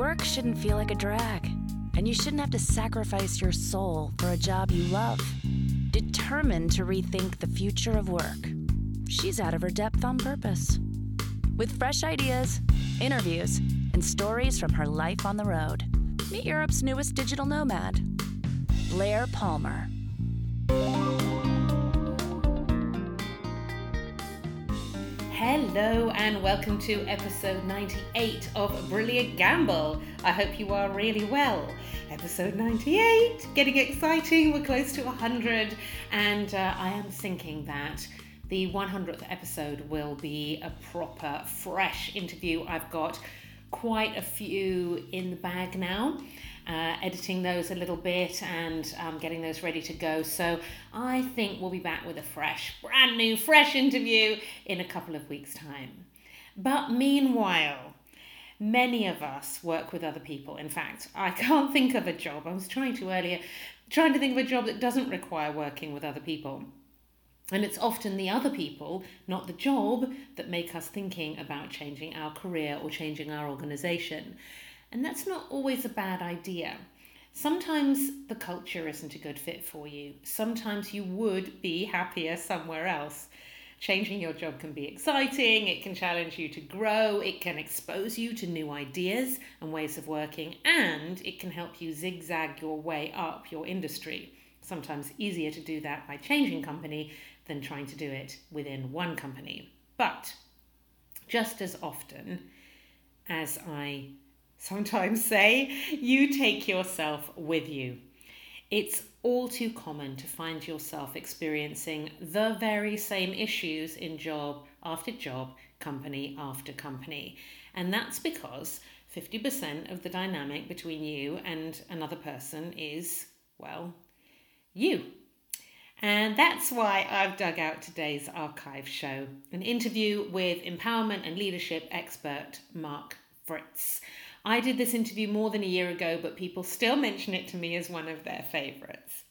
Work shouldn't feel like a drag, and you shouldn't have to sacrifice your soul for a job you love. Determined to rethink the future of work, she's out of her depth on purpose. With fresh ideas, interviews, and stories from her life on the road, meet Europe's newest digital nomad, Blair Palmer. Hello and welcome to episode 98 of Brilliant Gamble. I hope you are really well. Episode 98, getting exciting. We're close to 100, and uh, I am thinking that the 100th episode will be a proper, fresh interview. I've got quite a few in the bag now uh, editing those a little bit and um, getting those ready to go. So I think we'll be back with a fresh, brand new, fresh interview in a couple of weeks' time. But meanwhile, many of us work with other people. In fact, I can't think of a job, I was trying to earlier, trying to think of a job that doesn't require working with other people. And it's often the other people, not the job, that make us thinking about changing our career or changing our organization. And that's not always a bad idea. Sometimes the culture isn't a good fit for you. Sometimes you would be happier somewhere else. Changing your job can be exciting, it can challenge you to grow, it can expose you to new ideas and ways of working, and it can help you zigzag your way up your industry. Sometimes easier to do that by changing company than trying to do it within one company. But just as often as I sometimes say, you take yourself with you. It's all too common to find yourself experiencing the very same issues in job after job, company after company. And that's because 50% of the dynamic between you and another person is, well, you. And that's why I've dug out today's archive show an interview with empowerment and leadership expert Mark Fritz. I did this interview more than a year ago, but people still mention it to me as one of their favourites.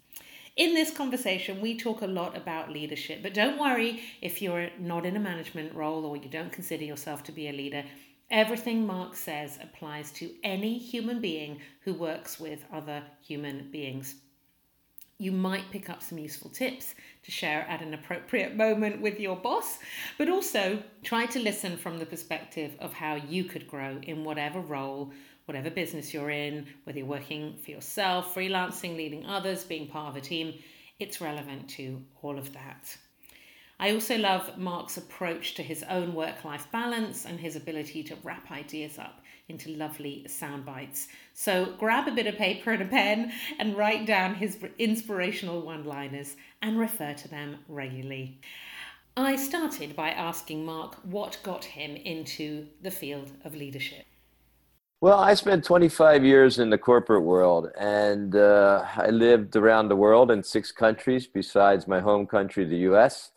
In this conversation, we talk a lot about leadership, but don't worry if you're not in a management role or you don't consider yourself to be a leader. Everything Mark says applies to any human being who works with other human beings you might pick up some useful tips to share at an appropriate moment with your boss, but also try to listen from the perspective of how you could grow in whatever role, whatever business you're in, whether you're working for yourself, freelancing, leading others, being part of a team. It's relevant to all of that. I also love Mark's approach to his own work life balance and his ability to wrap ideas up into lovely sound bites. So grab a bit of paper and a pen and write down his inspirational one liners and refer to them regularly. I started by asking Mark what got him into the field of leadership. Well, I spent 25 years in the corporate world and uh, I lived around the world in six countries besides my home country, the US.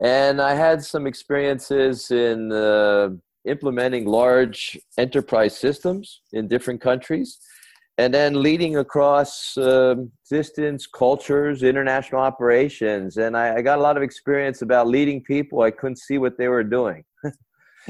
And I had some experiences in uh, implementing large enterprise systems in different countries and then leading across um, distance, cultures, international operations. And I, I, got a lot of experience about leading people. I couldn't see what they were doing.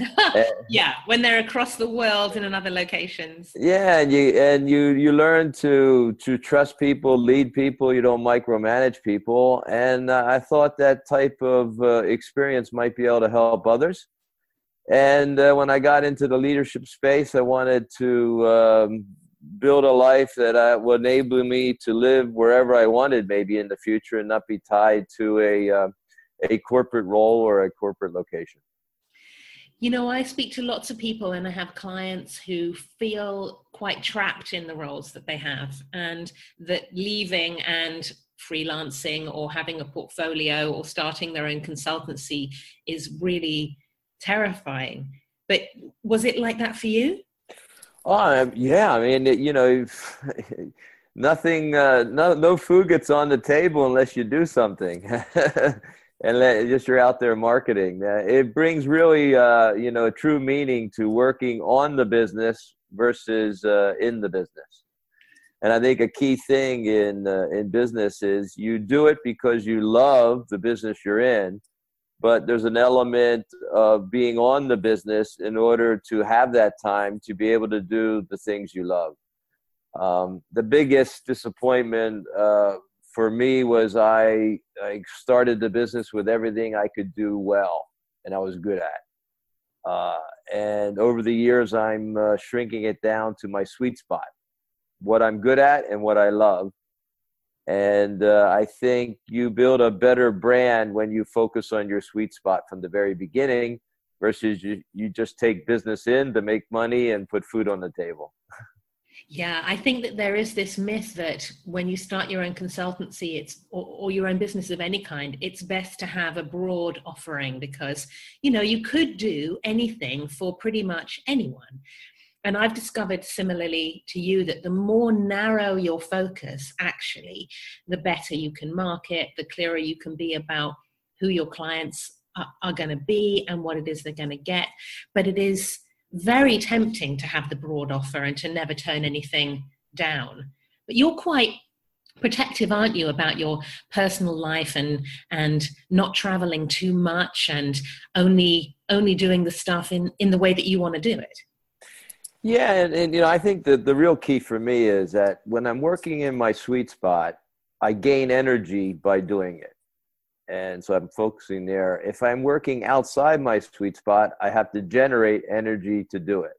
yeah, when they're across the world in another locations. Yeah, and you and you you learn to to trust people, lead people. You don't micromanage people, and uh, I thought that type of uh, experience might be able to help others. And uh, when I got into the leadership space, I wanted to um, build a life that I, uh, would enable me to live wherever I wanted, maybe in the future, and not be tied to a uh, a corporate role or a corporate location. You know, I speak to lots of people and I have clients who feel quite trapped in the roles that they have, and that leaving and freelancing or having a portfolio or starting their own consultancy is really terrifying. But was it like that for you? Oh, yeah. I mean, you know, nothing, uh, no, no food gets on the table unless you do something. and just you're out there marketing. Uh, it brings really, uh, you know, a true meaning to working on the business versus uh, in the business. And I think a key thing in uh, in business is you do it because you love the business you're in, but there's an element of being on the business in order to have that time to be able to do the things you love. Um, the biggest disappointment uh, for me was I, I started the business with everything I could do well and I was good at. Uh, and over the years, I'm uh, shrinking it down to my sweet spot, what I'm good at and what I love. And uh, I think you build a better brand when you focus on your sweet spot from the very beginning versus you, you just take business in to make money and put food on the table. Yeah, I think that there is this myth that when you start your own consultancy, it's or, or, your own business of any kind, it's best to have a broad offering because you know you could do anything for pretty much anyone. And I've discovered similarly to you that the more narrow your focus, actually, the better you can market, the clearer you can be about who your clients are, are going to be and what it is they're going to get. But it is very tempting to have the broad offer and to never turn anything down. But you're quite protective aren't you about your personal life and and not traveling too much and only only doing the stuff in in the way that you want to do it yeah and, and you know i think that the real key for me is that when i'm working in my sweet spot i gain energy by doing it. And so i'm focusing there. If i'm working outside my sweet spot i have to generate energy to do it.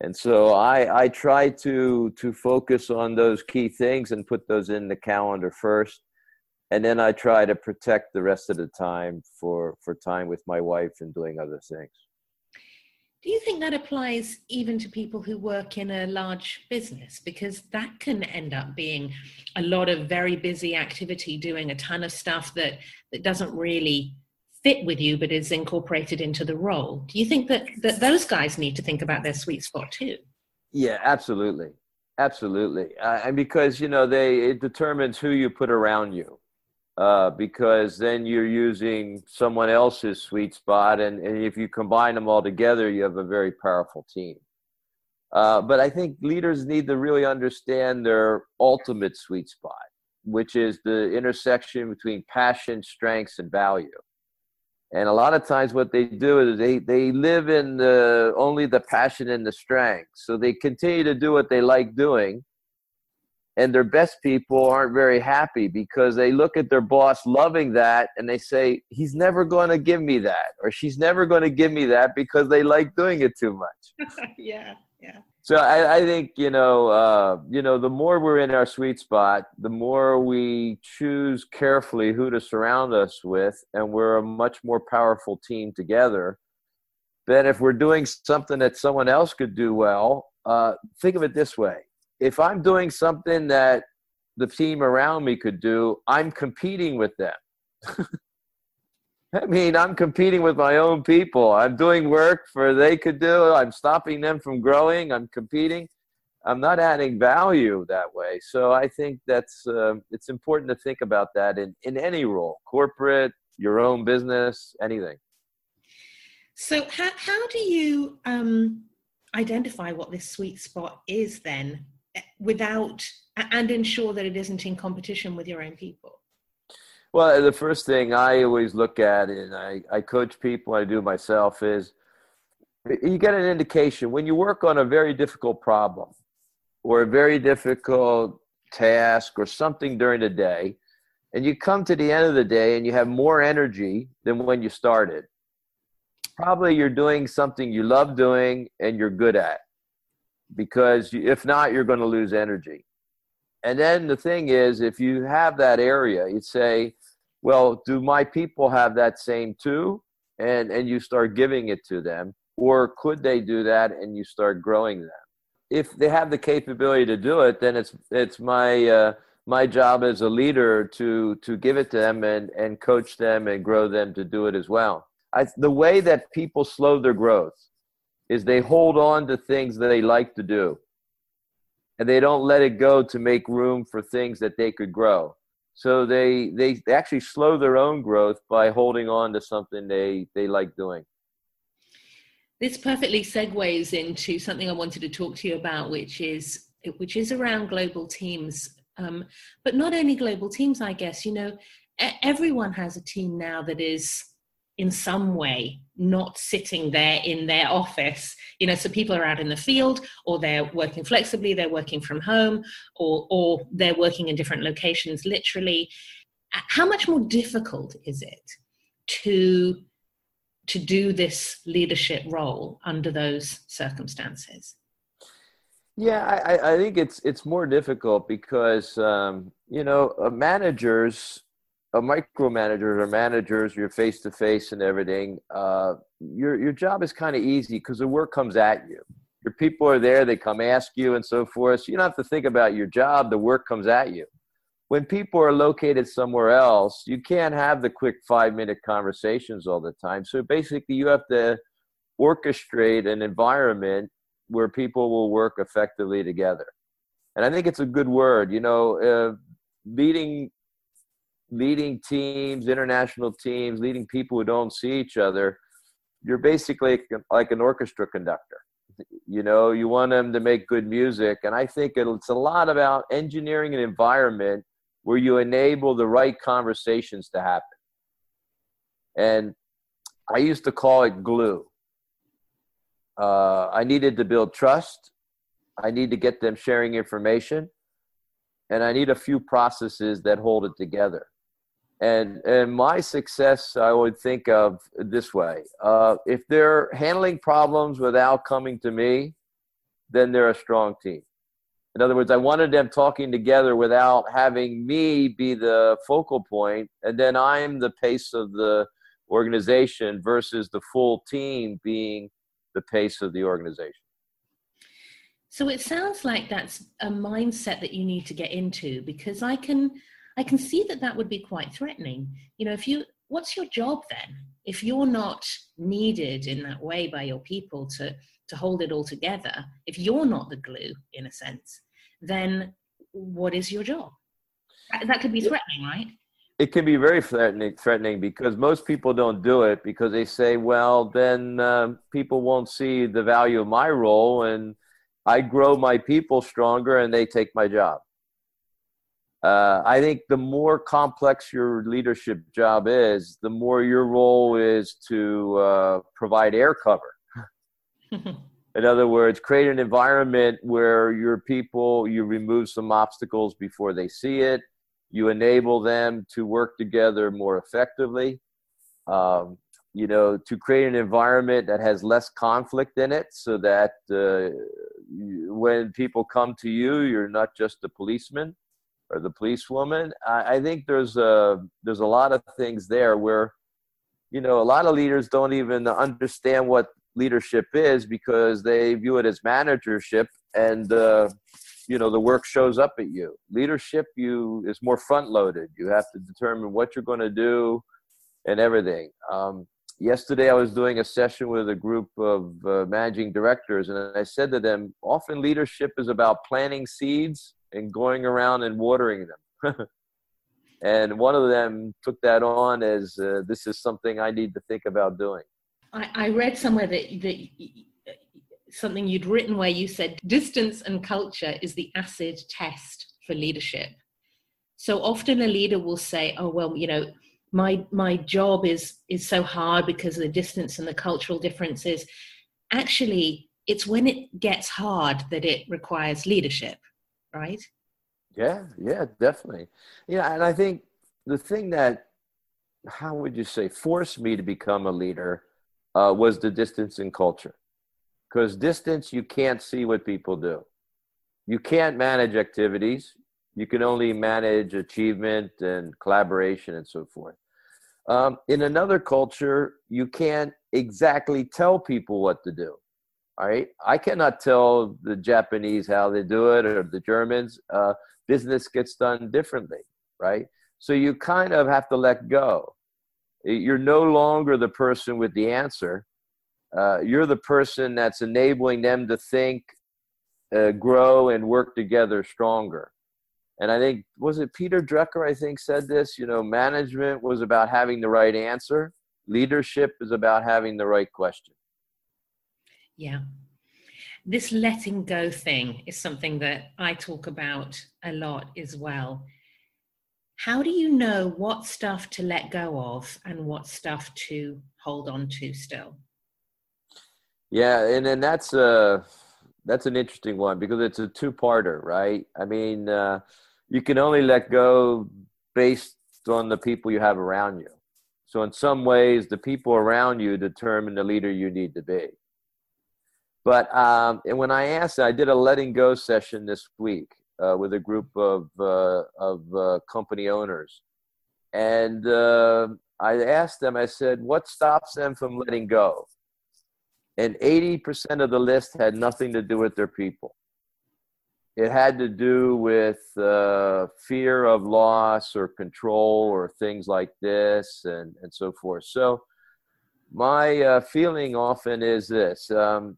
And so i i try to to focus on those key things and put those in the calendar first. And then i try to protect the rest of the time for for time with my wife and doing other things do you think that applies even to people who work in a large business? Because that can end up being a lot of very busy activity, doing a ton of stuff that, that doesn't really fit with you, but is incorporated into the role. Do you think that, that those guys need to think about their sweet spot too? Yeah, absolutely. Absolutely. Uh, and because, you know, they, it determines who you put around you uh, because then you're using someone else's sweet spot, and, and if you combine them all together, you have a very powerful team. Uh, but I think leaders need to really understand their ultimate sweet spot, which is the intersection between passion, strengths, and value. And a lot of times, what they do is they, they live in the, only the passion and the strength. So they continue to do what they like doing, and their best people aren't very happy because they look at their boss loving that and they say he's never going to give me that or she's never going to give me that because they like doing it too much. Yeah yeah. So I, I think you know uh, you know the more we're in our sweet spot the more we choose carefully who to surround us with and we're a much more powerful team together than if we're doing something that someone else could do well. Uh, think of it this way if I'm doing something that the team around me could do, I'm competing with them. I mean, I'm competing with my own people. I'm doing work for they could do. I'm stopping them from growing. I'm competing. I'm not adding value that way. So I think that's uh, it's important to think about that in in any role, corporate, your own business, anything. So how how do you um, identify what this sweet spot is then without and ensure that it isn't in competition with your own people? Well, the first thing I always look at, and I, I coach people, I do myself, is you get an indication when you work on a very difficult problem or a very difficult task or something during the day, and you come to the end of the day and you have more energy than when you started. Probably you're doing something you love doing and you're good at because if not, you're going to lose energy. And then the thing is, if you have that area, you say, well, do my people have that same too? And, and you start giving it to them. Or could they do that and you start growing them? If they have the capability to do it, then it's, it's my, uh, my job as a leader to, to give it to them and, and coach them and grow them to do it as well. I, the way that people slow their growth is they hold on to things that they like to do. And they don't let it go to make room for things that they could grow. So they they actually slow their own growth by holding on to something they they like doing. This perfectly segues into something i wanted to talk to you about which is which is around global teams. Um, but not only global teams i guess you know everyone has a team now that is in some way not sitting there in their office. You know so people are out in the field or they're working flexibly they're working from home or or they're working in different locations literally. How much more difficult is it to to do this leadership role under those circumstances? Yeah i, I think it's it's more difficult because um, you know uh, managers a micromanager or managers, you're face to face and everything. Uh, your your job is kind of easy because the work comes at you. Your people are there; they come ask you and so forth. So you don't have to think about your job. The work comes at you. When people are located somewhere else, you can't have the quick five minute conversations all the time. So basically, you have to orchestrate an environment where people will work effectively together. And I think it's a good word. You know, uh, leading leading teams, international teams, leading people who don't see each other, you're basically like an orchestra conductor. You know, you want them to make good music. And I think it's a lot about engineering an environment where you enable the right conversations to happen. And I used to call it glue. Uh, I needed to build trust. I need to get them sharing information. And I need a few processes that hold it together and and my success i would think of this way uh, if they're handling problems without coming to me then they're a strong team. In other words i wanted them talking together without having me be the focal point and then i'm the pace of the organization versus the full team being the pace of the organization. So it sounds like that's a mindset that you need to get into because i can I can see that that would be quite threatening. You know, if you, what's your job then? If you're not needed in that way by your people to, to hold it all together, if you're not the glue in a sense, then what is your job? That, that could be threatening, right? It can be very threatening, threatening because most people don't do it because they say, well, then uh, people won't see the value of my role and I grow my people stronger and they take my job. Uh, I think the more complex your leadership job is, the more your role is to uh, provide air cover. In other words, create an environment where your people, you remove some obstacles before they see it, you enable them to work together more effectively. Um, you know, to create an environment that has less conflict in it so that uh, when people come to you, you're not just a policeman or the policewoman. I, I think there's a there's a lot of things there where, you know, a lot of leaders don't even understand what leadership is because they view it as managership, and uh, you know the work shows up at you. Leadership you is more front loaded. You have to determine what you're going to do, and everything. Um, yesterday I was doing a session with a group of uh, managing directors, and I said to them, often leadership is about planting seeds and going around and watering them. and one of them took that on as uh, this is something I need to think about doing. I, I read somewhere that, that something you'd written where you said distance and culture is the acid test for leadership. So often a leader will say, "Oh well, you know, my my job is is so hard because of the distance and the cultural differences." Actually, it's when it gets hard that it requires leadership right? Yeah, yeah, definitely. Yeah, and I think the thing that, how would you say, forced me to become a leader uh, was the distance in culture. Because distance, you can't see what people do. You can't manage activities. You can only manage achievement and collaboration and so forth. Um, in another culture, you can't exactly tell people what to do. All right. I cannot tell the Japanese how they do it or the Germans. Uh, business gets done differently, right? So you kind of have to let go. You're no longer the person with the answer. Uh, you're the person that's enabling them to think, uh, grow, and work together stronger. And I think, was it Peter Drucker, I think, said this? You know, management was about having the right answer, leadership is about having the right question. Yeah. This letting go thing is something that I talk about a lot as well. how do you know what stuff to let go of and what stuff to hold on to still? Yeah, and then that's a that's an interesting one because it's a two-parter, right? I mean, uh, you can only let go based on the people you have around you. So in some ways, the people around you determine the leader you need to be. But um, and when I asked, I did a letting go session this week, uh, with a group of uh, of uh, company owners, and uh, I asked them. I said, "What stops them from letting go?" And eighty percent of the list had nothing to do with their people. It had to do with uh, fear of loss or control or things like this, and and so forth. So, my uh, feeling often is this. Um,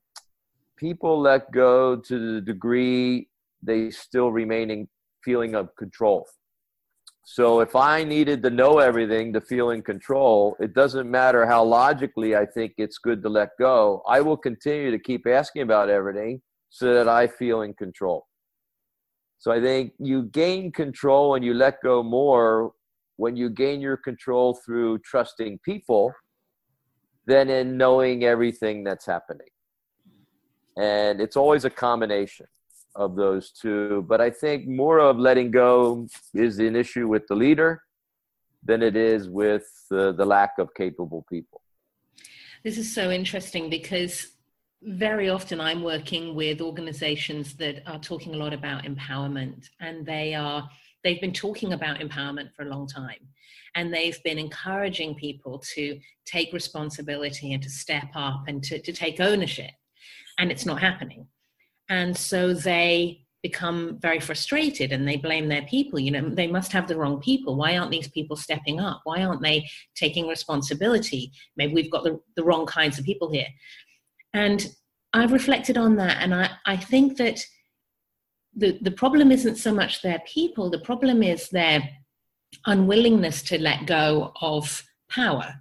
people let go to the degree they still remaining feeling of control. So if I needed to know everything to feel in control, it doesn't matter how logically I think it's good to let go. I will continue to keep asking about everything so that I feel in control. So I think you gain control and you let go more when you gain your control through trusting people than in knowing everything that's happening. And it's always a combination of those two. But I think more of letting go is an issue with the leader than it is with uh, the lack of capable people. This is so interesting because very often I'm working with organizations that are talking a lot about empowerment and they are they've been talking about empowerment for a long time and they've been encouraging people to take responsibility and to step up and to, to take ownership and it's not happening. And so they become very frustrated and they blame their people you know they must have the wrong people. Why aren't these people stepping up? Why aren't they taking responsibility? Maybe we've got the, the wrong kinds of people here. And i've reflected on that and i, I think that the, the problem isn't so much their people the problem is their unwillingness to let go of power.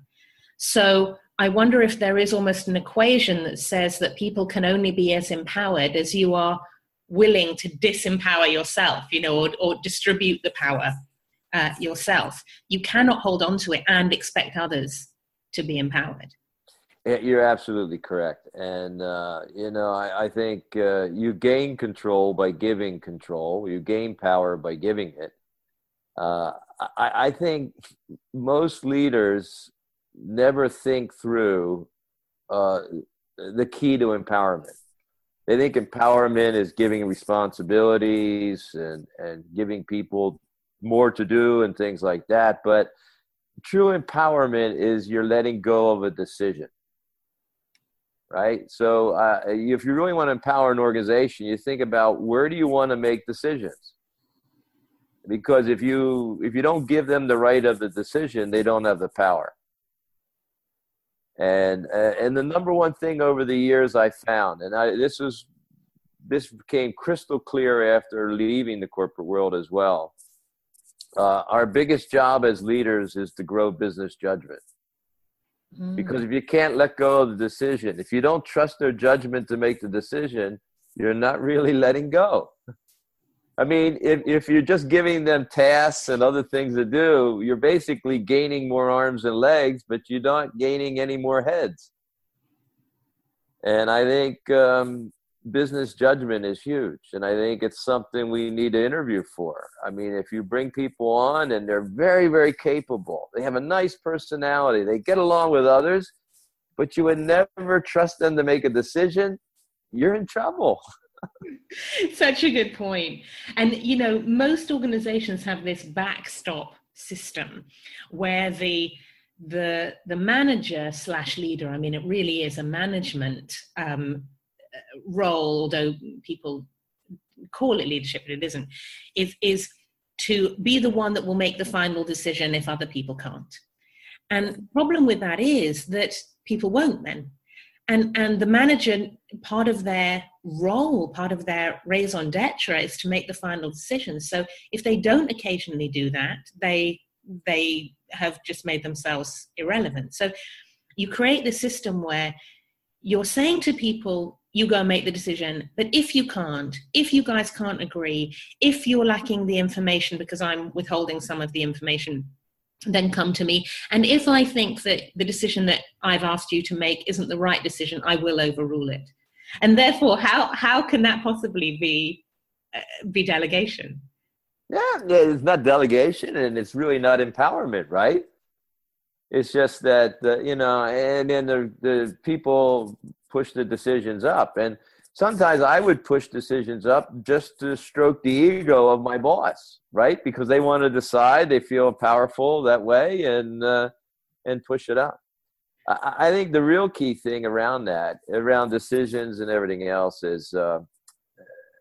So I wonder if there is almost an equation that says that people can only be as empowered as you are willing to disempower yourself, you know, or, or distribute the power uh, yourself. You cannot hold on to it and expect others to be empowered. You're absolutely correct. And, uh, you know, I, I think uh, you gain control by giving control, you gain power by giving it. Uh, I, I think most leaders never think through uh, the key to empowerment. They think empowerment is giving responsibilities and, and giving people more to do and things like that. But true empowerment is you're letting go of a decision right so uh, if you really want to empower an organization you think about where do you want to make decisions because if you if you don't give them the right of the decision they don't have the power and uh, and the number one thing over the years I found, and I, this was this became crystal clear after leaving the corporate world as well. Uh, our biggest job as leaders is to grow business judgment. Mm. Because if you can't let go of the decision, if you don't trust their judgment to make the decision, you're not really letting go. I mean, if, if you're just giving them tasks and other things to do, you're basically gaining more arms and legs, but you're not gaining any more heads. And I think um, business judgment is huge. And I think it's something we need to interview for. I mean, if you bring people on and they're very, very capable, they have a nice personality, they get along with others, but you would never trust them to make a decision, you're in trouble. Such a good point. And, you know, most organizations have this backstop system where the the the manager slash leader i mean it really is a management um, role although people call it leadership but it isn't is is to be the one that will make the final decision if other people can't and problem with that is that people won't then and and the manager part of their role part of their raison d'etre is to make the final decision so if they don't occasionally do that they they have just made themselves irrelevant so you create the system where you're saying to people you go and make the decision. But if you can't, if you guys can't agree, if you're lacking the information because I'm withholding some of the information, then come to me. And if I think that the decision that I've asked you to make isn't the right decision, I will overrule it. And therefore, how, how can that possibly be, uh, be delegation? Yeah, it's not delegation and it's really not empowerment, right? It's just that, uh, you know, and then the, the people push the decisions up. And sometimes I would push decisions up just to stroke the ego of my boss, right? Because they want to decide, they feel powerful that way, and uh, and push it up. I, I, think the real key thing around that, around decisions and everything else, is uh,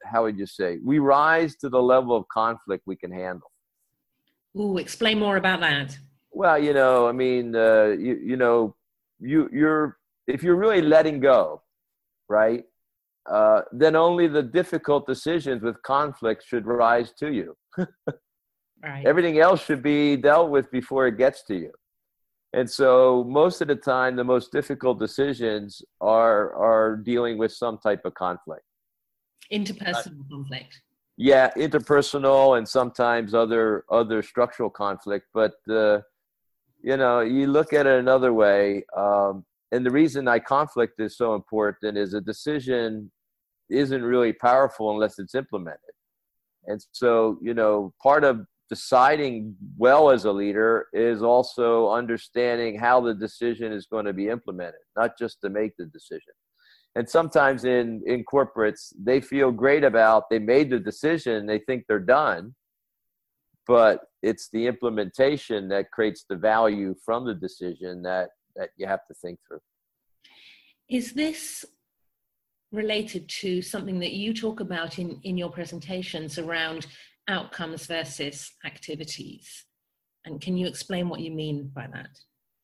how would you say? We rise to the level of conflict we can handle. Ooh, explain more about that. Well, you know, I mean, uh, you you know, you you're if you're really letting go, right, uh, then only the difficult decisions with conflict should rise to you. right. Everything else should be dealt with before it gets to you. And so most of the time, the most difficult decisions are are dealing with some type of conflict. Interpersonal uh, conflict. Yeah, interpersonal and sometimes other other structural conflict. But uh, you know, you look at it another way. Um, and the reason that conflict is so important is a decision isn't really powerful unless it's implemented. And so, you know, part of deciding well as a leader is also understanding how the decision is going to be implemented, not just to make the decision. And sometimes in, in corporates, they feel great about they made the decision, they think they're done, but it's the implementation that creates the value from the decision that that you have to think through. Is this related to something that you talk about in, in your presentations around outcomes versus activities? And can you explain what you mean by that?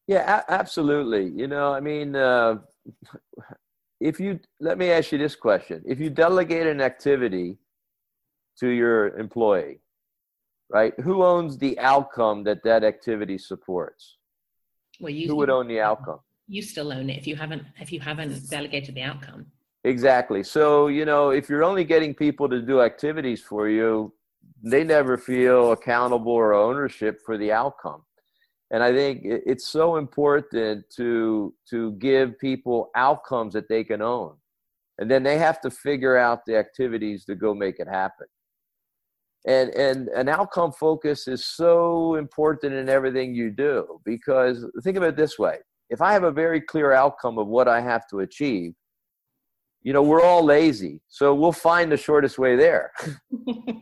Yeah, a- absolutely. You know, I mean, uh, if you let me ask you this question if you delegate an activity to your employee, right, who owns the outcome that that activity supports? Well, you, Who would own the outcome? You still own it if you haven't if you haven't delegated the outcome. Exactly. So you know, if you're only getting people to do activities for you, they never feel accountable or ownership for the outcome. And I think it's so important to to give people outcomes that they can own, and then they have to figure out the activities to go make it happen and and an outcome focus is so important in everything you do because think of it this way. If i have a very clear outcome of what i have to achieve you know we're all lazy. So we'll find the shortest way there.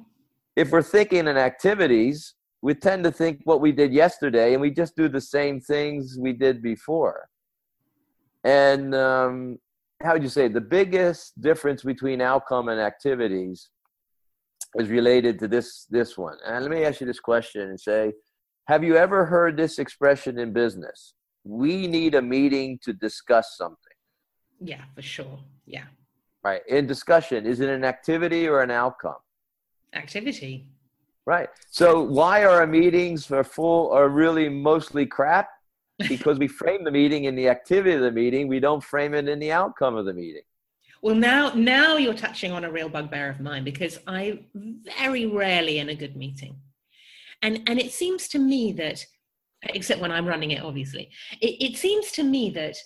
If we're thinking in activities we tend to think what we did yesterday and we just do the same things we did before. And um, how would you say the biggest difference between outcome and activities is related to this this one. And let me ask you this question and say, have you ever heard this expression in business? We need a meeting to discuss something. Yeah, for sure. Yeah. Right. In discussion, is it an activity or an outcome? Activity. Right. So why are our meetings for full are really mostly crap? Because we frame the meeting in the activity of the meeting, we don't frame it in the outcome of the meeting. Well, now now you're touching on a real bugbear of mine because I very rarely in a good meeting, and and it seems to me that, except when I'm running it, obviously, it, it seems to me that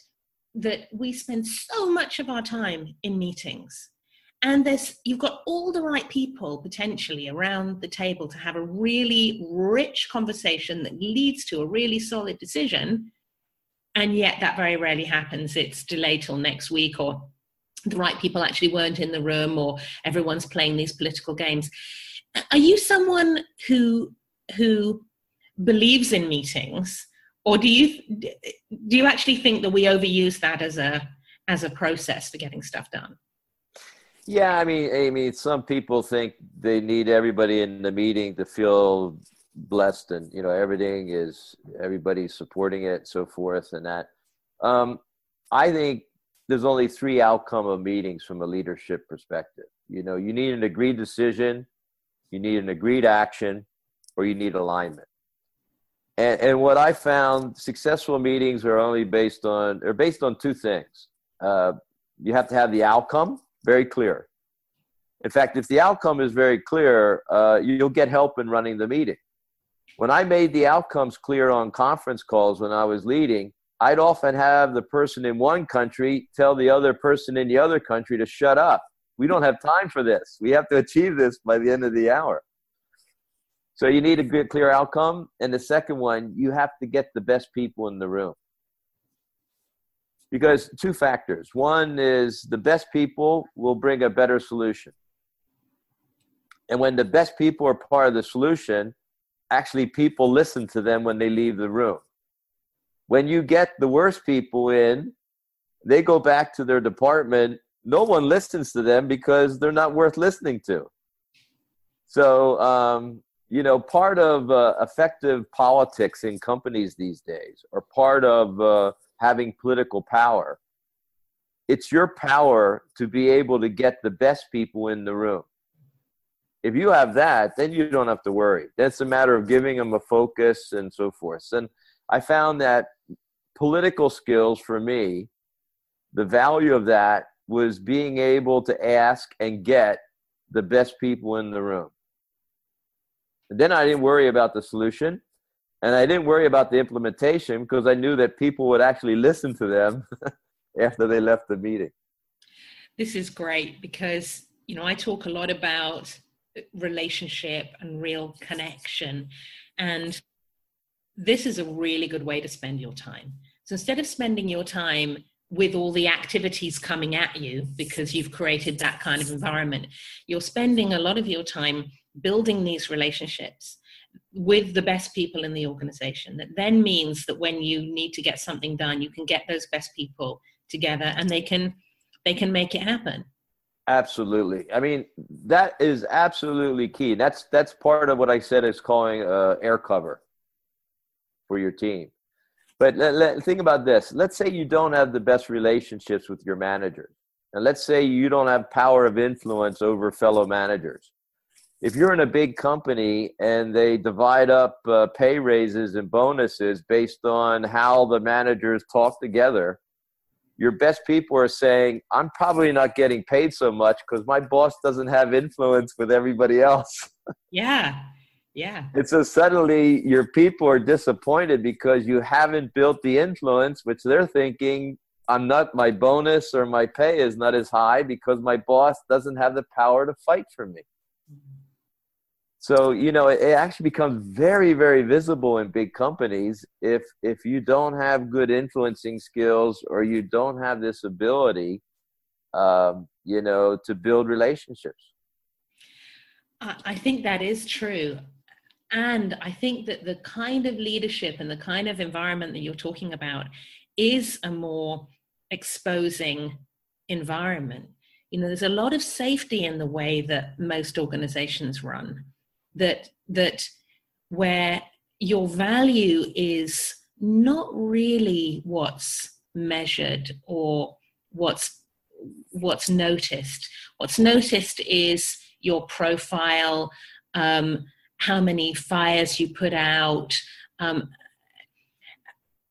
that we spend so much of our time in meetings and there's you've got all the right people potentially around the table to have a really rich conversation that leads to a really solid decision. And yet that very rarely happens. It's delayed till next week or the right people actually weren't in the room or everyone's playing these political games. Are you someone who who believes in meetings? Or do you do you actually think that we overuse that as a as a process for getting stuff done? Yeah i mean amy some people think they need everybody in the meeting to feel blessed and you know everything is everybody's supporting it so forth and that. Um, i think there's only three outcome of meetings from a leadership perspective. You know, you need an agreed decision, you need an agreed action, or you need alignment. And, and what I found, successful meetings are only based on are based on two things: uh, you have to have the outcome very clear. In fact, if the outcome is very clear, uh, you'll get help in running the meeting. When I made the outcomes clear on conference calls when I was leading, I'd often have the person in one country tell the other person in the other country to shut up. We don't have time for this. We have to achieve this by the end of the hour. So you need a good, clear outcome. And the second one, you have to get the best people in the room. Because two factors. One is the best people will bring a better solution. And when the best people are part of the solution, actually people listen to them when they leave the room. When you get the worst people in, they go back to their department. No one listens to them because they're not worth listening to. So, um, you know, part of uh, effective politics in companies these days, or part of uh, having political power, it's your power to be able to get the best people in the room if you have that, then you don't have to worry. That's a matter of giving them a focus and so forth. And I found that political skills for me, the value of that was being able to ask and get the best people in the room. And then I didn't worry about the solution and I didn't worry about the implementation because I knew that people would actually listen to them after they left the meeting. This is great because, you know, I talk a lot about relationship and real connection. And this is a really good way to spend your time. So instead of spending your time with all the activities coming at you because you've created that kind of environment, you're spending a lot of your time building these relationships with the best people in the organization. That then means that when you need to get something done, you can get those best people together and they can they can make it happen. Absolutely. I mean, that is absolutely key. That's that's part of what I said is calling uh, air cover for your team. But let, let, think about this. Let's say you don't have the best relationships with your managers, and let's say you don't have power of influence over fellow managers. If you're in a big company and they divide up uh, pay raises and bonuses based on how the managers talk together, your best people are saying, I'm probably not getting paid so much because my boss doesn't have influence with everybody else. Yeah. Yeah. And so suddenly your people are disappointed because you haven't built the influence, which they're thinking, I'm not, my bonus or my pay is not as high because my boss doesn't have the power to fight for me. So you know, it, it actually becomes very, very visible in big companies if if you don't have good influencing skills or you don't have this ability, um, you know, to build relationships. I think that is true. And I think that the kind of leadership and the kind of environment that you're talking about is a more exposing environment. You know, there's a lot of safety in the way that most organizations run that that where your value is not really what's measured or what's what's noticed what's noticed is your profile um, how many fires you put out. Um,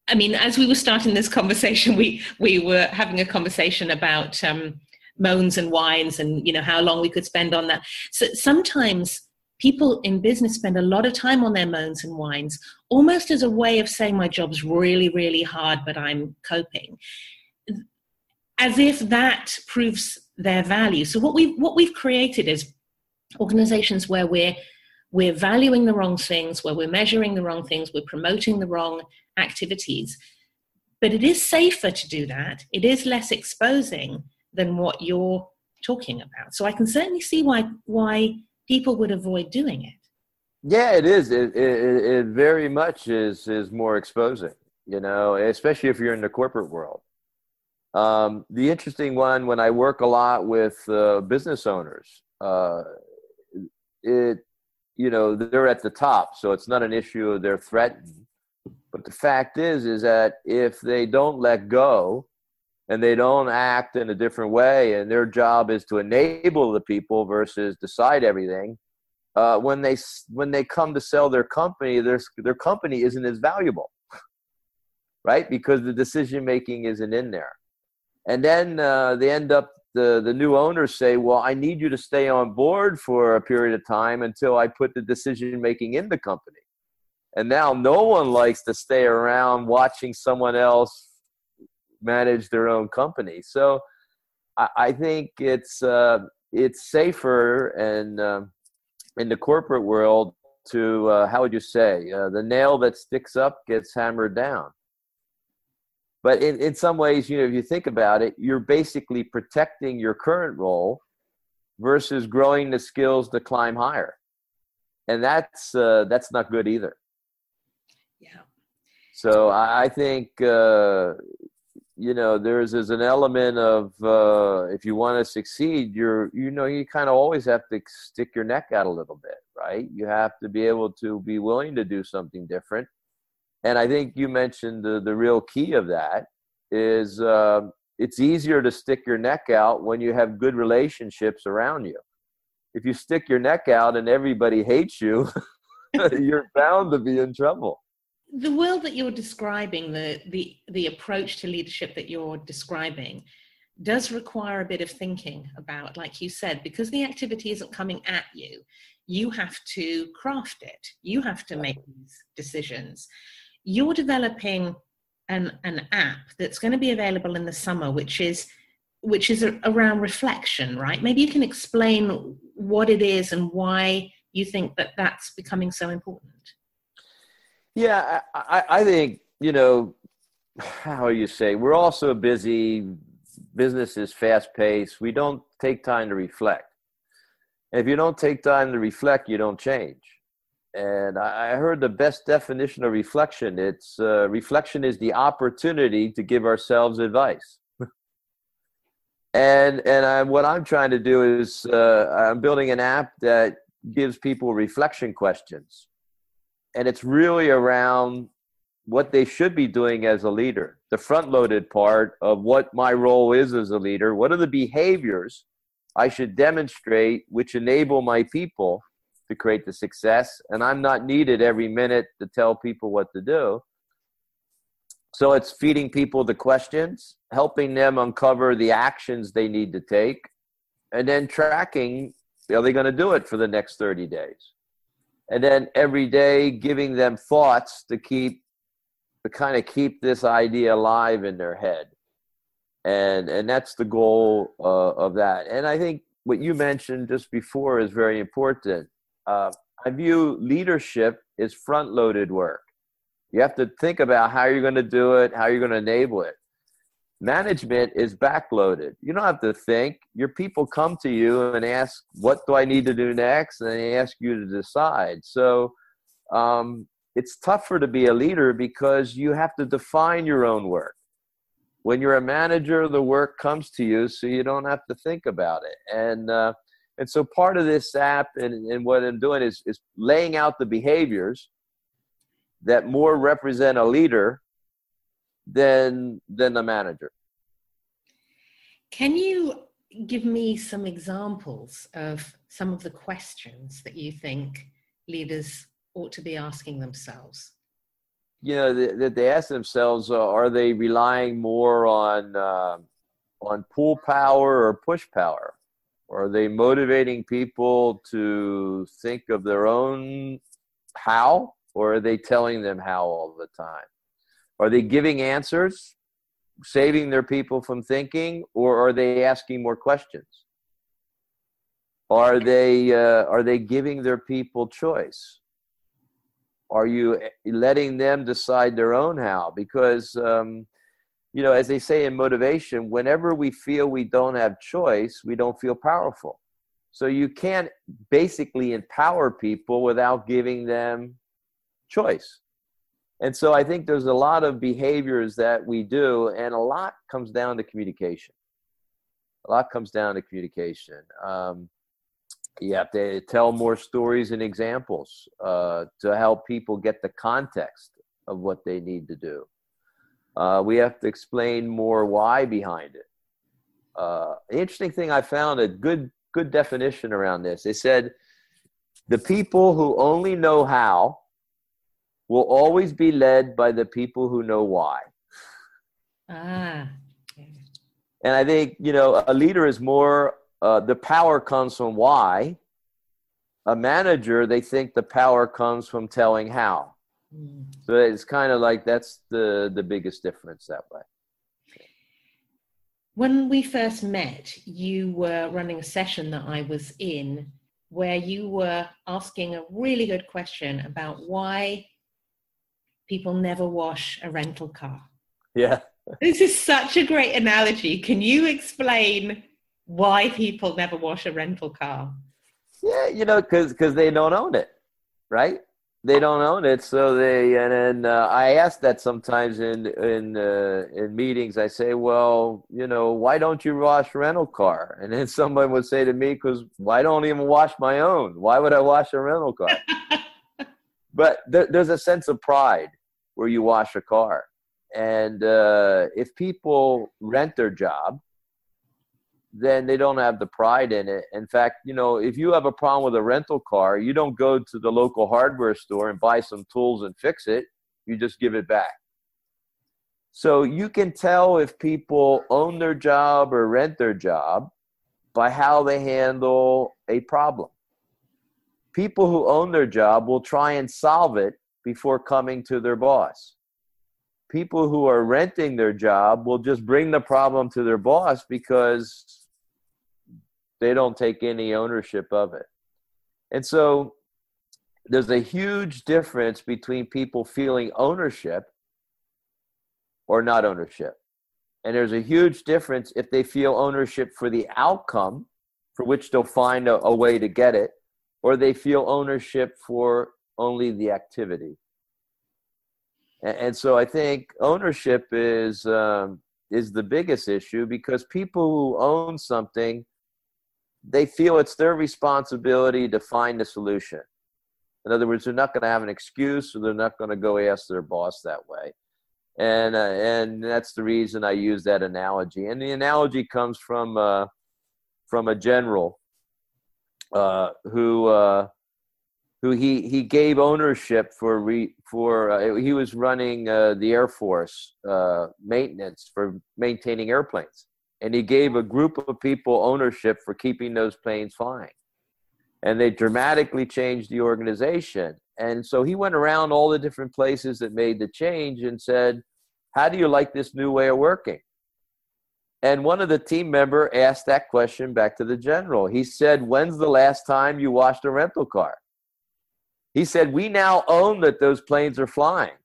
i mean as we were starting this conversation we we were having a conversation about um, moans and whines and you know how long we could spend on that. So sometimes people in business spend a lot of time on their moans and whines, almost as a way of saying my job's really, really hard, but I'm coping, as if that proves their value. So what we've what we've created is organizations where we're we're valuing the wrong things, where we're measuring the wrong things, we're promoting the wrong activities. But it is safer to do that. It is less exposing than what you're talking about. So I can certainly see why why people would avoid doing it. Yeah, it is. It, it, it very much is is more exposing. You know, especially if you're in the corporate world. Um, the interesting one when I work a lot with uh, business owners, uh, it you know they're at the top, so it's not an issue. They're threatened, but the fact is is that if they don't let go and they don't act in a different way and their job is to enable the people versus decide everything uh, when they when they come to sell their company their, their company isn't as valuable right because the decision making isn't in there And then uh, they end up the the new owners say, "Well, I need you to stay on board for a period of time until I put the decision making in the company." And now no one likes to stay around watching someone else manage their own company. So I, I think it's uh, it's safer and uh, in the corporate world to uh, how would you say uh, the nail that sticks up gets hammered down but in, in some ways you know if you think about it you're basically protecting your current role versus growing the skills to climb higher. And that's uh, that's not good either. Yeah. So i, I think uh, you know there's there's an element of uh, if you want to succeed you're you know you kind of always have to stick your neck out a little bit right? You have to be able to be willing to do something different and I think you mentioned the, the real key of that is uh, it's easier to stick your neck out when you have good relationships around you. If you stick your neck out and everybody hates you, you're bound to be in trouble. The world that you're describing, the, the, the approach to leadership that you're describing, does require a bit of thinking about, like you said, because the activity isn't coming at you, you have to craft it, you have to make these decisions you're developing an, an app that's going to be available in the summer, which is which is around reflection, right? Maybe you can explain what it is and why you think that that's becoming so important. Yeah, I, I think you know how you say we're also busy. Business is fast paced. We don't take time to reflect. And if you don't take time to reflect, you don't change and I heard the best definition of reflection. It's uh, reflection is the opportunity to give ourselves advice. and and I, what I'm trying to do is uh, I'm building an app that gives people reflection questions, and it's really around what they should be doing as a leader. The front-loaded part of what my role is as a leader. What are the behaviors I should demonstrate which enable my people to create the success and i'm not needed every minute to tell people what to do. So it's feeding people the questions helping them uncover the actions they need to take and then tracking are they going to do it for the next 30 days? And then every day giving them thoughts to keep to kind of keep this idea alive in their head. And and that's the goal uh, of that. And i think what you mentioned just before is very important uh, I view leadership as front loaded work. You have to think about how you're going to do it, how you're going to enable it. Management is backloaded. You don't have to think. Your people come to you and ask, What do I need to do next? And they ask you to decide. So um, it's tougher to be a leader because you have to define your own work. When you're a manager, the work comes to you, so you don't have to think about it. And uh, and so part of this app and, and what I'm doing is, is laying out the behaviors that more represent a leader than than the manager. Can you give me some examples of some of the questions that you think leaders ought to be asking themselves? You know, that they ask themselves: uh, Are they relying more on uh, on pull power or push power? Are they motivating people to think of their own how, or are they telling them how all the time? Are they giving answers, saving their people from thinking, or are they asking more questions? Are they uh, are they giving their people choice? Are you letting them decide their own how? Because um, you know, as they say in motivation, whenever we feel we don't have choice, we don't feel powerful. So you can't basically empower people without giving them choice. And so I think there's a lot of behaviors that we do, and a lot comes down to communication. A lot comes down to communication. Um, you have to tell more stories and examples uh, to help people get the context of what they need to do. Uh, we have to explain more why behind it. Uh, the interesting thing I found a good good definition around this. They said the people who only know how will always be led by the people who know why. Ah. And I think, you know, a leader is more, uh, the power comes from why. A manager, they think the power comes from telling how. Mm. So it's kind of like that's the, the biggest difference that way. When we first met, you were running a session that I was in where you were asking a really good question about why people never wash a rental car. Yeah. This is such a great analogy. Can you explain why people never wash a rental car? Yeah, you know, because because they don't own it, right? They don't own it so they and then uh, i ask that sometimes in in uh, in meetings. I say well you know why don't you wash rental car? And then someone would say to me because why don't I even wash my own? Why would i wash a rental car but there, there's a sense of pride where you wash a car. And uh, if people rent their job then they don't have the pride in it. In fact, you know, if you have a problem with a rental car, you don't go to the local hardware store and buy some tools and fix it. You just give it back. So you can tell if people own their job or rent their job by how they handle a problem. People who own their job will try and solve it before coming to their boss people who are renting their job will just bring the problem to their boss because they don't take any ownership of it. And so there's a huge difference between people feeling ownership or not ownership. And there's a huge difference if they feel ownership for the outcome for which they'll find a, a way to get it, or they feel ownership for only the activity. And, and so I think ownership is um, is the biggest issue because people who own something they feel it's their responsibility to find the solution. In other words, they're not going to have an excuse, or they're not going to go ask their boss that way. And uh, and that's the reason I use that analogy. And the analogy comes from uh, from a general uh, who uh, who he he gave ownership for re, for uh, he was running uh, the Air Force maintenance for maintaining airplanes and he gave a group of people ownership for keeping those planes flying. And they dramatically changed the organization. And so he went around all the different places that made the change and said, How do you like this new way of working? And one of the team member asked that question back to the general. He said, When's the last time you washed a rental car? He said, We now own that those planes are flying.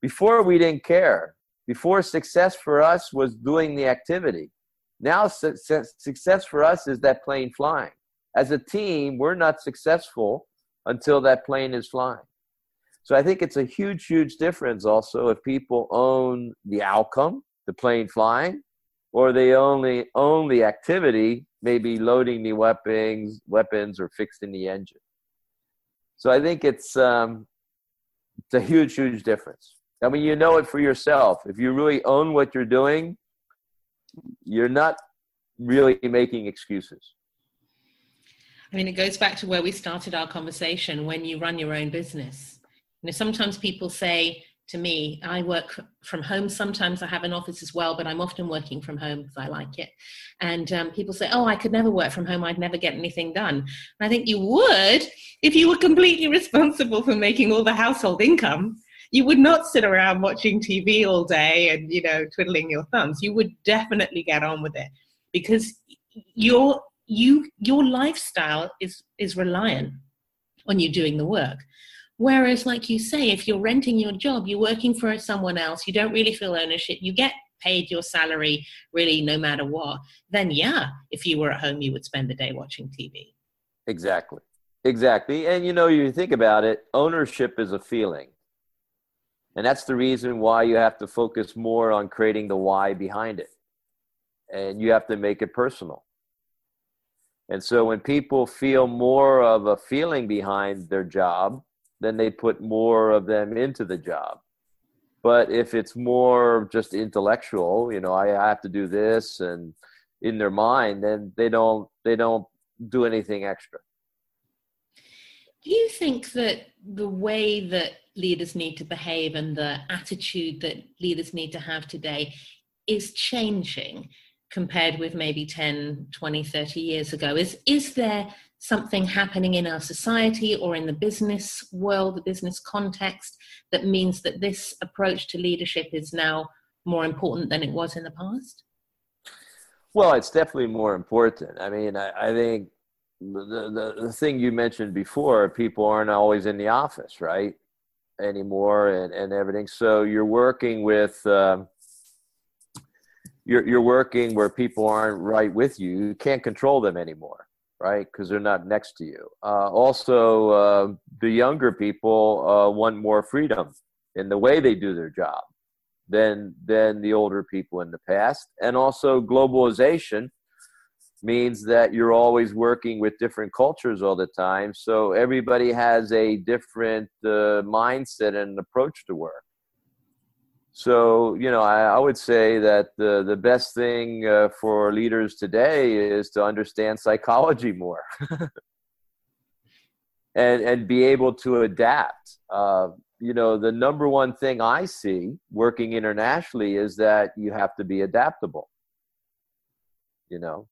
Before we didn't care. Before success for us was doing the activity. Now, success for us is that plane flying. As a team, we're not successful until that plane is flying. So I think it's a huge, huge difference also if people own the outcome, the plane flying, or they only own the activity, maybe loading the weapons, weapons or fixing the engine. So I think it's um, it's a huge, huge difference. I mean, you know it for yourself. If you really own what you're doing, you're not really making excuses. I mean, it goes back to where we started our conversation when you run your own business. You know, sometimes people say to me, I work from home. Sometimes I have an office as well, but I'm often working from home because I like it. And um, people say, Oh, I could never work from home. I'd never get anything done. And I think you would if you were completely responsible for making all the household income you would not sit around watching TV all day and you know twiddling your thumbs. You would definitely get on with it because your you your lifestyle is is reliant on you doing the work. Whereas, like you say, if you're renting your job, you're working for someone else, you don't really feel ownership, you get paid your salary really no matter what, then yeah, if you were at home, you would spend the day watching TV. Exactly. Exactly. And you know, you think about it, ownership is a feeling. And that's the reason why you have to focus more on creating the why behind it. And you have to make it personal. And so when people feel more of a feeling behind their job, then they put more of them into the job. But if it's more just intellectual, you know, I have to do this and in their mind, then they don't they don't do anything extra. Do you think that the way that leaders need to behave and the attitude that leaders need to have today is changing? compared with maybe 10 20 30 years ago is is there something happening in our society or in the business world the business context that means that this approach to leadership is now more important than it was in the past well it's definitely more important i mean i, I think the, the, the thing you mentioned before people aren't always in the office right anymore and, and everything so you're working with um, you're you're working where people aren't right with you. You can't control them anymore, right? Because they're not next to you. Uh, also, uh, the younger people uh, want more freedom in the way they do their job than than the older people in the past. And also, globalization means that you're always working with different cultures all the time. So everybody has a different uh, mindset and approach to work. So, you know, I, I, would say that the, the best thing uh, for leaders today is to understand psychology more and, and be able to adapt. Uh, you know, the number one thing I see working internationally is that you have to be adaptable, you know.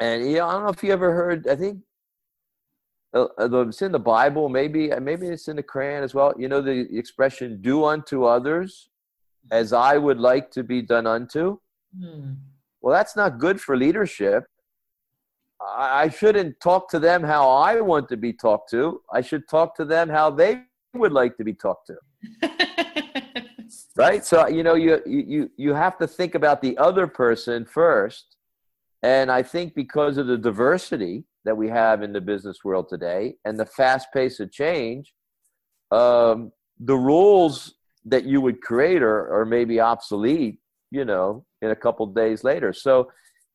And, you know, I don't know if you ever heard, I think uh, uh it's in the Bible, maybe maybe it's in the Quran as well. You know the expression "do unto others as I would like to be done unto. Hmm. Well, that's not good for leadership. I shouldn't talk to them how I want to be talked to. I should talk to them how they would like to be talked to. right? So you know, you you you have to think about the other person first. And I think because of the diversity that we have in the business world today and the fast pace of change, um, the rules that you would create are, are maybe obsolete, you know, in a couple days later. So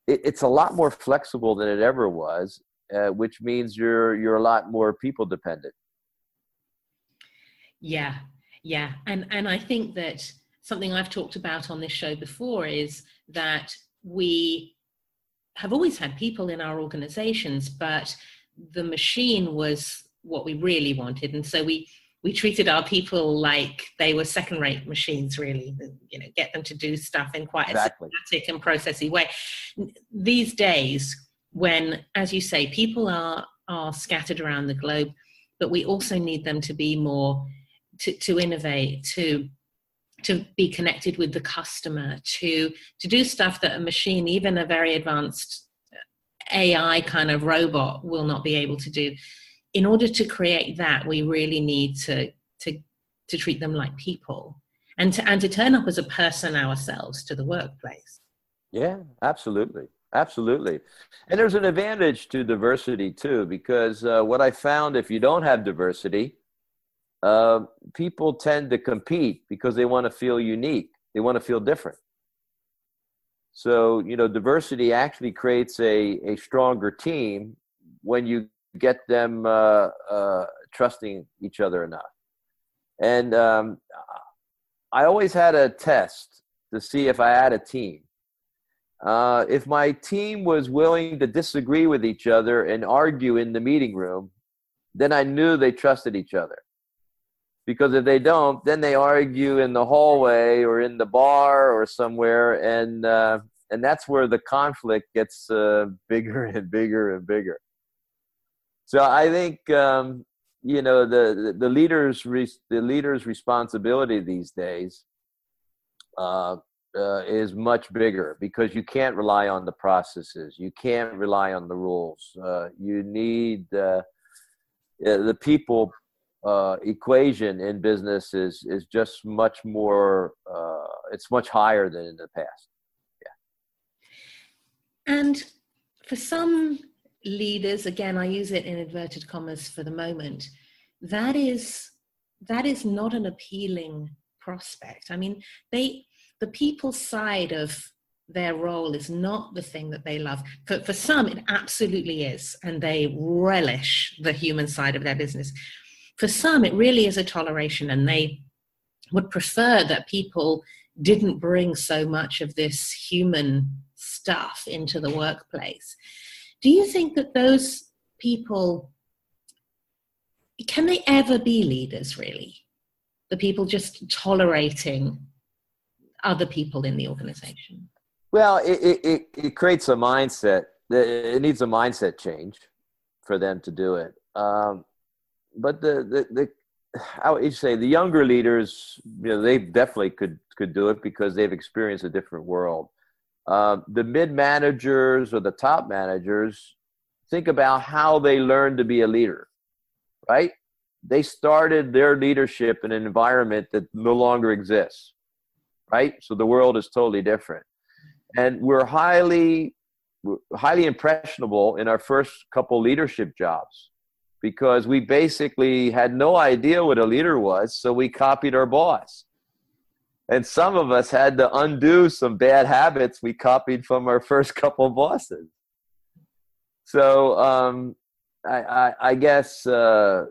it, it's a lot more flexible than it ever was, uh, which means you're you're a lot more people dependent. Yeah, yeah, and and I think that something I've talked about on this show before is that we have always had people in our organizations, but the machine was what we really wanted, and so we we treated our people like they were second rate machines really you know get them to do stuff in quite exactly. a systematic and processy way these days when as you say people are are scattered around the globe but we also need them to be more to, to innovate to to be connected with the customer to to do stuff that a machine even a very advanced ai kind of robot will not be able to do in order to create that, we really need to to to treat them like people and to and to turn up as a person ourselves to the workplace. Yeah, absolutely. Absolutely. And there's an advantage to diversity too, because uh, what I found if you don't have diversity, uh, people tend to compete because they want to feel unique, they want to feel different. So, you know, diversity actually creates a, a stronger team when you get them uh, uh, trusting each other enough. And um, I always had a test to see if I had a team. Uh, if my team was willing to disagree with each other and argue in the meeting room, then I knew they trusted each other. Because if they don't, then they argue in the hallway or in the bar or somewhere, and uh, and that's where the conflict gets uh, bigger and bigger and bigger. So I think um, you know the the leaders the leaders' responsibility these days uh, uh, is much bigger because you can't rely on the processes, you can't rely on the rules. Uh, you need uh, the people uh, equation in business is is just much more. Uh, it's much higher than in the past. Yeah. And for some leaders again i use it in inverted commas for the moment that is that is not an appealing prospect i mean they the people side of their role is not the thing that they love for, for some it absolutely is and they relish the human side of their business for some it really is a toleration and they would prefer that people didn't bring so much of this human stuff into the workplace do you think that those people can they ever be leaders really? The people just tolerating other people in the organization? Well, it, it, it creates a mindset. It needs a mindset change for them to do it. Um, but the, the, the you say the younger leaders, you know, they definitely could could do it because they've experienced a different world. Uh, the mid managers or the top managers think about how they learned to be a leader, right? They started their leadership in an environment that no longer exists, right? So the world is totally different, and we're highly highly impressionable in our first couple leadership jobs because we basically had no idea what a leader was, so we copied our boss. And some of us had to undo some bad habits we copied from our first couple bosses. So um, I, I, I, guess uh,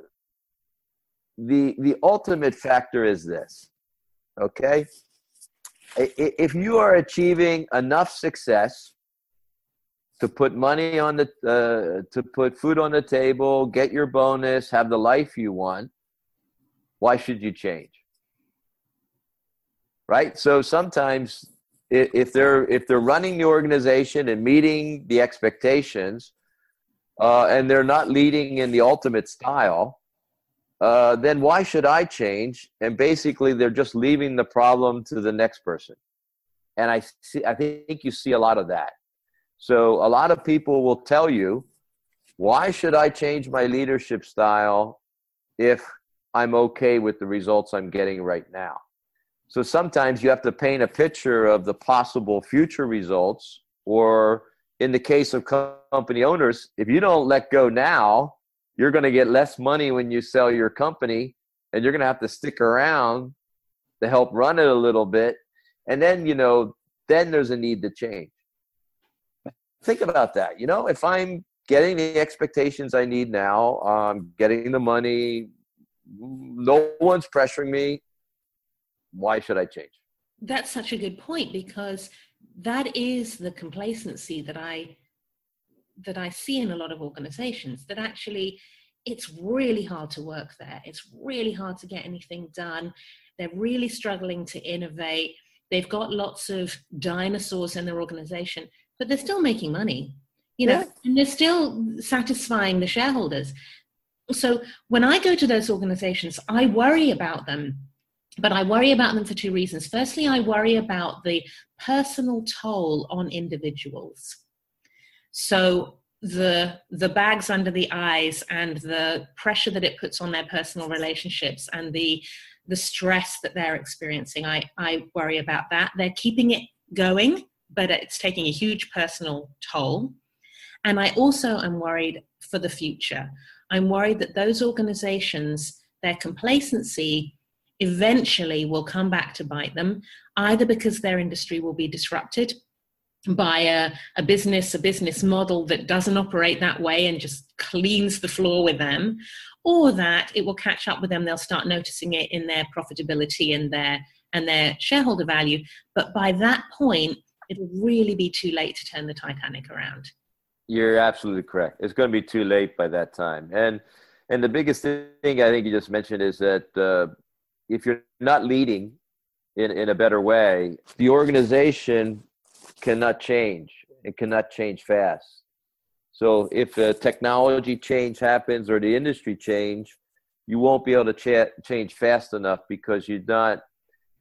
the the ultimate factor is this. Okay, if you are achieving enough success to put money on the uh, to put food on the table, get your bonus, have the life you want, why should you change? Right? So sometimes if they're if they're running the organization and meeting the expectations uh, and they're not leading in the ultimate style uh, then why should i change and basically they're just leaving the problem to the next person and i see i think you see a lot of that so a lot of people will tell you, why should I change my leadership style if I'm okay with the results I'm getting right now? So sometimes you have to paint a picture of the possible future results, or in the case of company owners, if you don't let go now, you're going to get less money when you sell your company, and you're going to have to stick around to help run it a little bit. And then, you know, then there's a need to change think about that. You know, if I'm getting the expectations I need now, um, getting the money, no one's pressuring me. Why should I change? That's such a good point because that is the complacency that I that I see in a lot of organizations that actually it's really hard to work there. It's really hard to get anything done. They're really struggling to innovate. They've got lots of dinosaurs in their organization but they're still making money, you know, and they're still satisfying the shareholders. So when I go to those organizations, I worry about them, but I worry about them for two reasons. Firstly, I worry about the personal toll on individuals. So the the bags under the eyes and the pressure that it puts on their personal relationships and the the stress that they're experiencing i i worry about that they're keeping it going but it's taking a huge personal toll. And I also am worried for the future. I'm worried that those organizations, their complacency eventually will come back to bite them, either because their industry will be disrupted by a, a, business, a business model that doesn't operate that way and just cleans the floor with them, or that it will catch up with them. They'll start noticing it in their profitability and their and their shareholder value. But by that point, it'll really be too late to turn the Titanic around. You're absolutely correct. It's going to be too late by that time. And and the biggest thing I think you just mentioned is that uh, if you're not leading in, in a better way, the organization cannot change. It cannot change fast. So if a technology change happens or the industry change, you won't be able to cha- change fast enough because you're not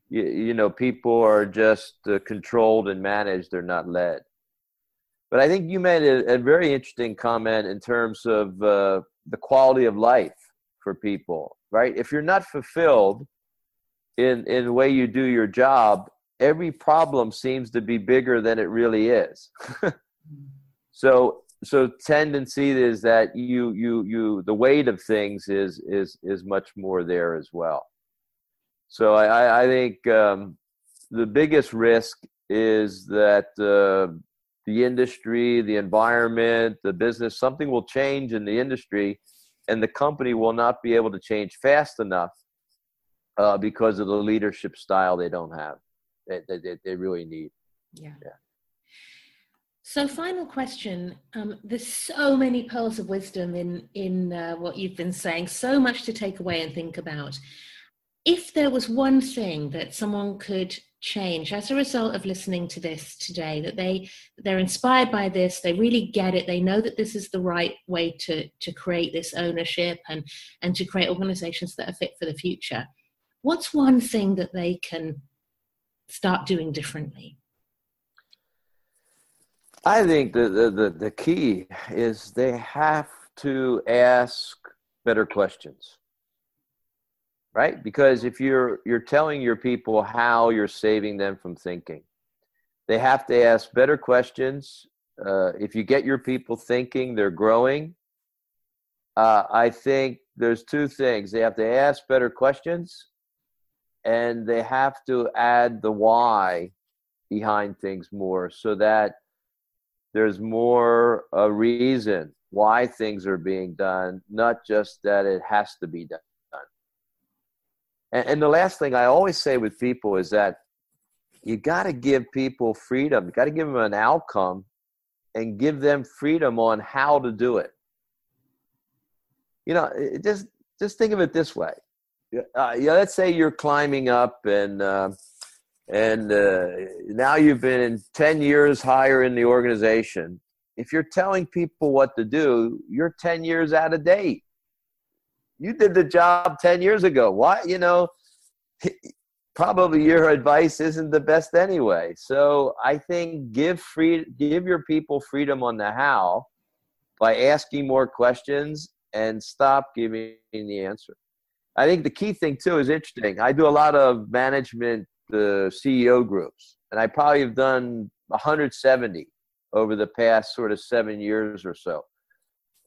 you, you know people are just uh, controlled and managed they're not led. But i think you made a, a very interesting comment in terms of uh, the quality of life for people right? If you're not fulfilled in in the way you do your job every problem seems to be bigger than it really is. So so tendency is that you you you the weight of things is is is much more there as well so I, I think um, the biggest risk is that uh, the industry, the environment, the business, something will change in the industry, and the company will not be able to change fast enough uh, because of the leadership style they don't have. They, they, they really need. Yeah. yeah. So, final question. Um, there's so many pearls of wisdom in in uh, what you've been saying. So much to take away and think about if there was one thing that someone could change as a result of listening to this today that they they're inspired by this they really get it they know that this is the right way to to create this ownership and and to create organizations that are fit for the future what's one thing that they can start doing differently? I think the the the, the key is they have to ask better questions right? Because if you're you're telling your people how you're saving them from thinking they have to ask better questions. Uh, if you get your people thinking they're growing. Uh, i think there's two things. They have to ask better questions and they have to add the why behind things more so that there's more a reason why things are being done not just that it has to be done and, and the last thing I always say with people is that you got to give people freedom. You got to give them an outcome and give them freedom on how to do it. You know, just just think of it this way. Uh, yeah, let's say you're climbing up and uh, and uh, now you've been 10 years higher in the organization. If you're telling people what to do, you're 10 years out of date you did the job 10 years ago. Why, you know, probably your advice isn't the best anyway. So I think give free give your people freedom on the how by asking more questions and stop giving the answer. I think the key thing too is interesting. I do a lot of management CEO groups, and I probably have done 170 over the past sort of seven years or so.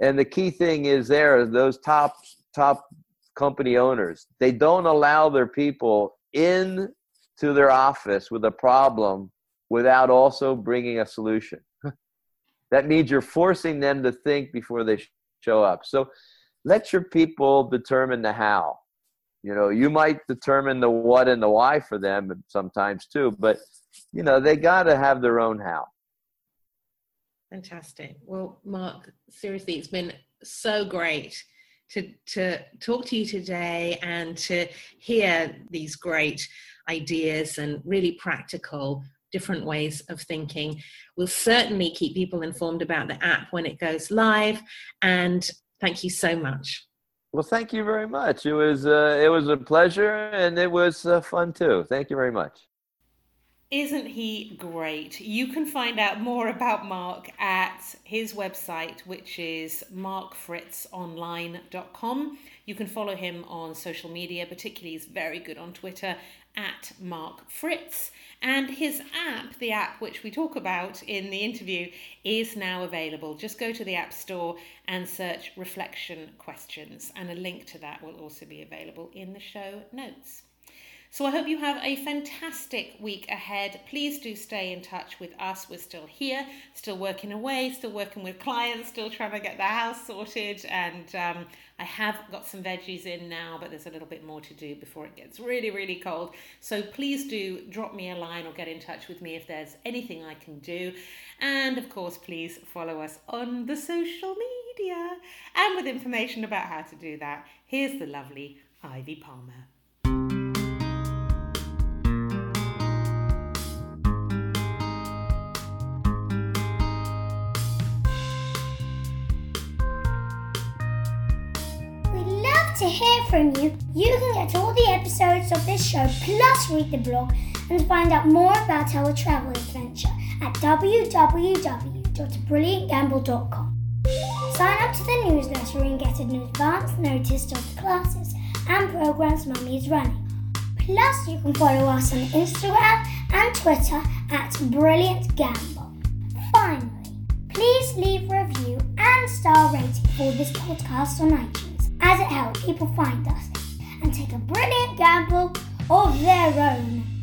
And the key thing is there, those top top company owners. They don't allow their people in to their office with a problem without also bringing a solution. That means you're forcing them to think before they show up. So let your people determine the how. You know you might determine the what and the why for them sometimes too but you know they got to have their own how. Fantastic. Well mark seriously it's been so great to, to talk to you today and to hear these great ideas and really practical different ways of thinking. We'll certainly keep people informed about the app when it goes live. And thank you so much. Well, thank you very much. It was uh, it was a pleasure, and it was uh, fun too. Thank you very much. Isn't he great? You can find out more about Mark at his website, which is markfritzonline.com. You can follow him on social media, particularly he's very good on Twitter at Mark Fritz. And his app, the app which we talk about in the interview, is now available. Just go to the App Store and search Reflection Questions, and a link to that will also be available in the show notes. So I hope you have a fantastic week ahead. Please do stay in touch with us. We're still here, still working away, still working with clients, still trying to get the house sorted. And um, I have got some veggies in now, but there's a little bit more to do before it gets really, really cold. So please do drop me a line or get in touch with me if there's anything I can do. And of course, please follow us on the social media. And with information about how to do that, here's the lovely Ivy Palmer. To hear from you. You can get all the episodes of this show plus read the blog and find out more about our travel adventure at www.brilliantgamble.com. Sign up to the newsletter and get an advance notice of the classes and programs Mummy is running. Plus, you can follow us on Instagram and Twitter at Brilliant Gamble. Finally, please leave a review and star rating for this podcast on iTunes as it helps people find us and take a brilliant gamble of their own.